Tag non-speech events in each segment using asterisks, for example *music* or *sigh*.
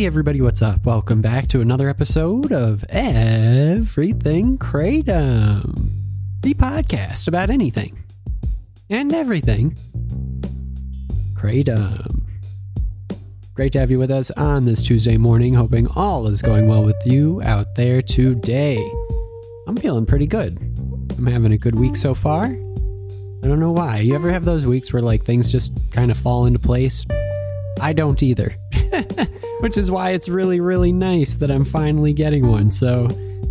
Hey everybody, what's up? Welcome back to another episode of Everything Kratom, the podcast about anything and everything Kratom. Great to have you with us on this Tuesday morning, hoping all is going well with you out there today. I'm feeling pretty good. I'm having a good week so far. I don't know why. You ever have those weeks where like things just kind of fall into place? I don't either. *laughs* Which is why it's really, really nice that I'm finally getting one. So,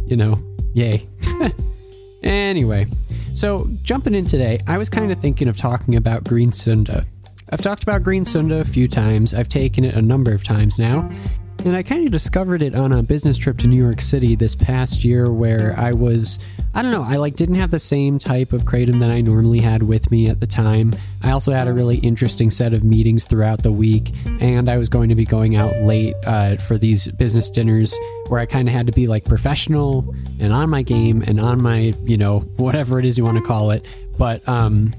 you know, yay. *laughs* anyway, so jumping in today, I was kind of thinking of talking about Green Sunda. I've talked about Green Sunda a few times, I've taken it a number of times now, and I kind of discovered it on a business trip to New York City this past year where I was I don't know, I like didn't have the same type of kratom that I normally had with me at the time. I also had a really interesting set of meetings throughout the week and I was going to be going out late uh, for these business dinners where I kind of had to be like professional and on my game and on my, you know, whatever it is you want to call it. But um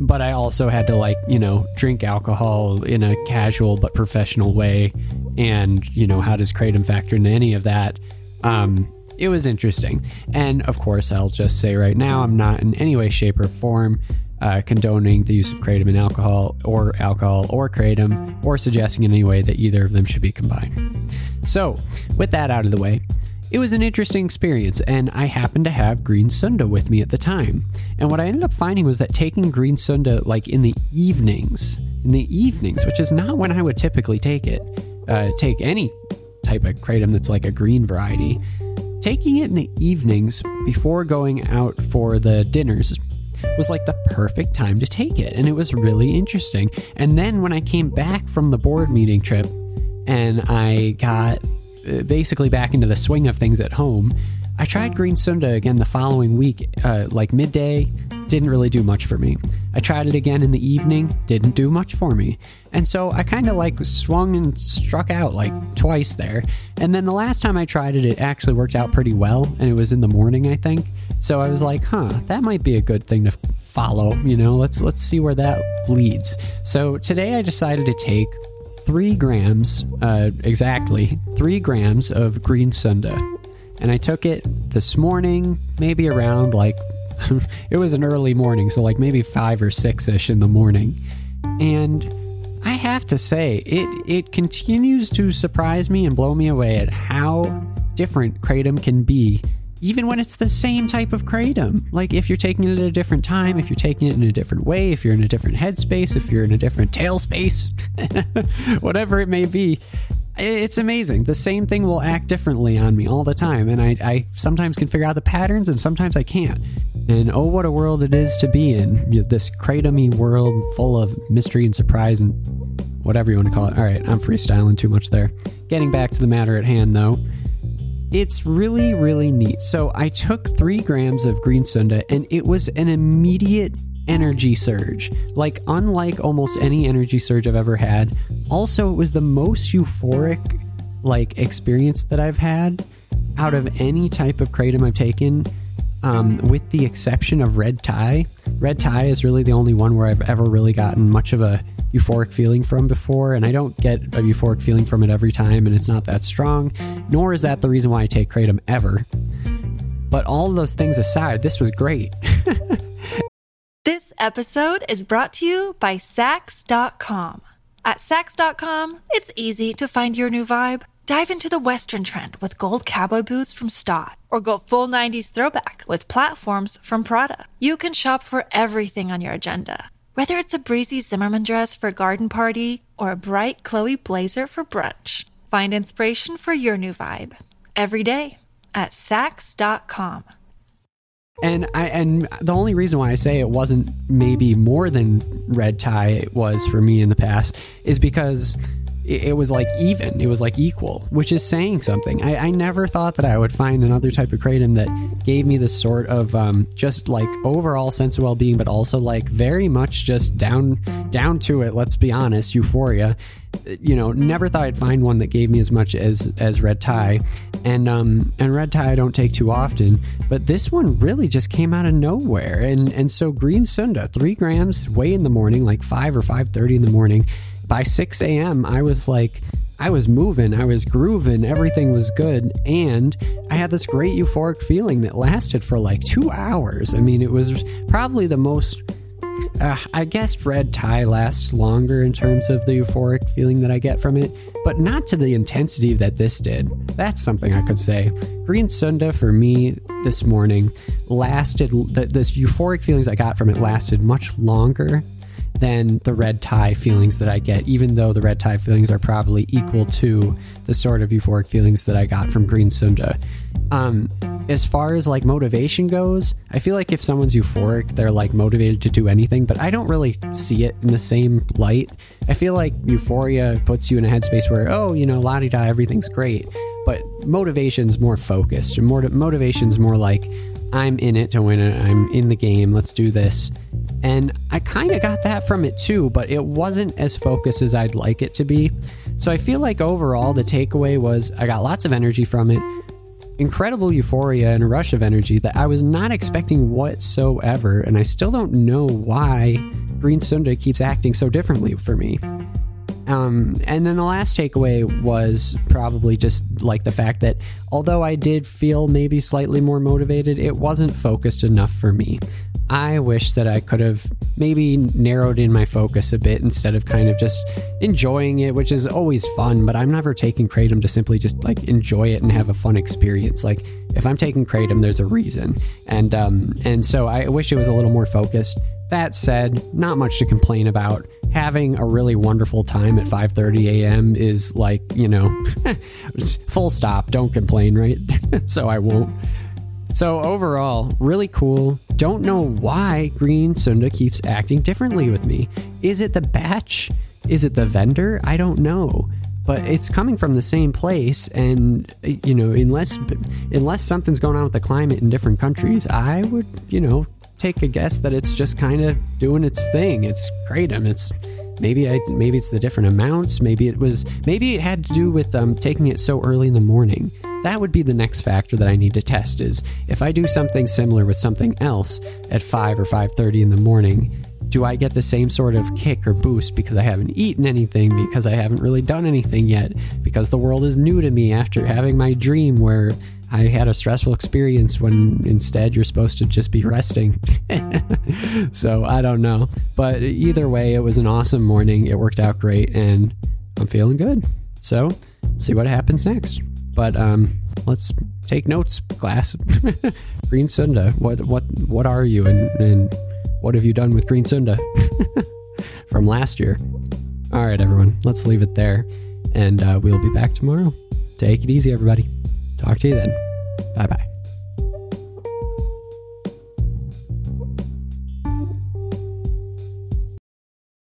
but I also had to like, you know, drink alcohol in a casual but professional way and, you know, how does kratom factor into any of that? Um it was interesting. And of course, I'll just say right now, I'm not in any way, shape, or form uh, condoning the use of kratom and alcohol, or alcohol, or kratom, or suggesting in any way that either of them should be combined. So, with that out of the way, it was an interesting experience, and I happened to have green sunda with me at the time. And what I ended up finding was that taking green sunda like in the evenings, in the evenings, which is not when I would typically take it, uh, take any type of kratom that's like a green variety taking it in the evenings before going out for the dinners was like the perfect time to take it. And it was really interesting. And then when I came back from the board meeting trip and I got uh, basically back into the swing of things at home, I tried Green Sunda again the following week, uh, like midday, didn't really do much for me. I tried it again in the evening, didn't do much for me. And so I kind of like swung and struck out like twice there. And then the last time I tried it, it actually worked out pretty well. And it was in the morning, I think. So I was like, huh, that might be a good thing to follow. You know, let's let's see where that leads. So today I decided to take three grams, uh, exactly three grams of green sunda. And I took it this morning, maybe around like *laughs* it was an early morning, so like maybe five or six ish in the morning. And I have to say, it it continues to surprise me and blow me away at how different kratom can be, even when it's the same type of kratom. Like if you're taking it at a different time, if you're taking it in a different way, if you're in a different headspace, if you're in a different tail space, *laughs* whatever it may be, it's amazing. The same thing will act differently on me all the time, and I, I sometimes can figure out the patterns, and sometimes I can't. And oh, what a world it is to be in this kratomy world full of mystery and surprise and whatever you want to call it. All right, I'm freestyling too much there. Getting back to the matter at hand, though. It's really, really neat. So I took three grams of green sunda, and it was an immediate energy surge. Like, unlike almost any energy surge I've ever had. Also, it was the most euphoric, like, experience that I've had out of any type of kratom I've taken, um, with the exception of red Thai. Red Thai is really the only one where I've ever really gotten much of a euphoric feeling from before, and I don't get a euphoric feeling from it every time, and it's not that strong, nor is that the reason why I take kratom ever. But all those things aside, this was great. *laughs* This episode is brought to you by Saks.com. At Saks.com, it's easy to find your new vibe. Dive into the Western trend with gold cowboy boots from Staud, or go full 90s throwback with platforms from Prada. You can shop for everything on your agenda, whether it's a breezy Zimmermann dress for a garden party or a bright Chloe blazer for brunch. Find inspiration for your new vibe every day at Saks.com. And I and the only reason why I say it wasn't maybe more than red Thai it was for me in the past is because it, it was like even. It was like equal, which is saying something. I, I never thought that I would find another type of kratom that gave me this sort of um, just like overall sense of well being, but also like very much just down down to it. Let's be honest, euphoria. You know, never thought I'd find one that gave me as much as as red Thai, and um and red Thai I don't take too often, but this one really just came out of nowhere. And and so green sunda, three grams, way in the morning, like five or five thirty in the morning by 6 a.m., I was like, I was moving, I was grooving, everything was good, and I had this great euphoric feeling that lasted for like two hours. I mean, it was probably the most. Uh, I guess red Thai lasts longer in terms of the euphoric feeling that I get from it, but not to the intensity that this did. That's something I could say. Green Sunda for me this morning lasted, the, this euphoric feelings I got from it lasted much longer than the red Thai feelings that I get, even though the red Thai feelings are probably equal to the sort of euphoric feelings that I got from Green Sunda. Um, as far as like motivation goes, I feel like if someone's euphoric, they're like motivated to do anything, but I don't really see it in the same light. I feel like euphoria puts you in a headspace where, oh, you know, la di da, everything's great. But motivation's more focused. More motivation's more like, I'm in it to win it. I'm in the game. Let's do this. And I kind of got that from it too, but it wasn't as focused as I'd like it to be. So I feel like overall, the takeaway was I got lots of energy from it, incredible euphoria and a rush of energy that I was not expecting whatsoever. And I still don't know why Green Sunda keeps acting so differently for me. Um, and then the last takeaway was probably just like the fact that although I did feel maybe slightly more motivated, it wasn't focused enough for me. I wish that I could have maybe narrowed in my focus a bit instead of kind of just enjoying it, which is always fun, but I'm never taking Kratom to simply just like enjoy it and have a fun experience. Like if I'm taking Kratom, there's a reason. And um and so I wish it was a little more focused. That said, not much to complain about having a really wonderful time at 5:30 a.m. is like, you know, *laughs* full stop, don't complain, right? *laughs* so I won't. So overall, really cool. Don't know why Green Sunda keeps acting differently with me. Is it the batch? Is it the vendor? I don't know. But it's coming from the same place and you know, unless unless something's going on with the climate in different countries, I would, you know, take a guess that it's just kind of doing its thing. It's kratom. It's maybe I maybe it's the different amounts. Maybe it was maybe it had to do with um, taking it so early in the morning. That would be the next factor that I need to test. Is if I do something similar with something else at five or five thirty in the morning, do I get the same sort of kick or boost because I haven't eaten anything, because I haven't really done anything yet, because the world is new to me after having my dream where I had a stressful experience when instead you're supposed to just be resting. *laughs* so I don't know. But either way, it was an awesome morning. It worked out great and I'm feeling good. So see what happens next. But um, let's take notes, class. *laughs* Green Sunda, what what what are you and, and what have you done with Green Sunda *laughs* from last year? All right, everyone, let's leave it there, and uh, we'll be back tomorrow. Take it easy, everybody. Talk to you then. Bye bye.